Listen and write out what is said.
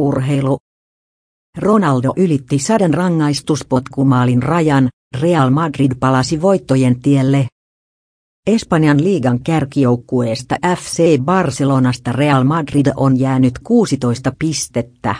Urheilu. Ronaldo ylitti sadan rangaistuspotkumaalin rajan, Real Madrid palasi voittojen tielle. Espanjan liigan kärkijoukkueesta FC Barcelonasta Real Madrid on jäänyt 16 pistettä.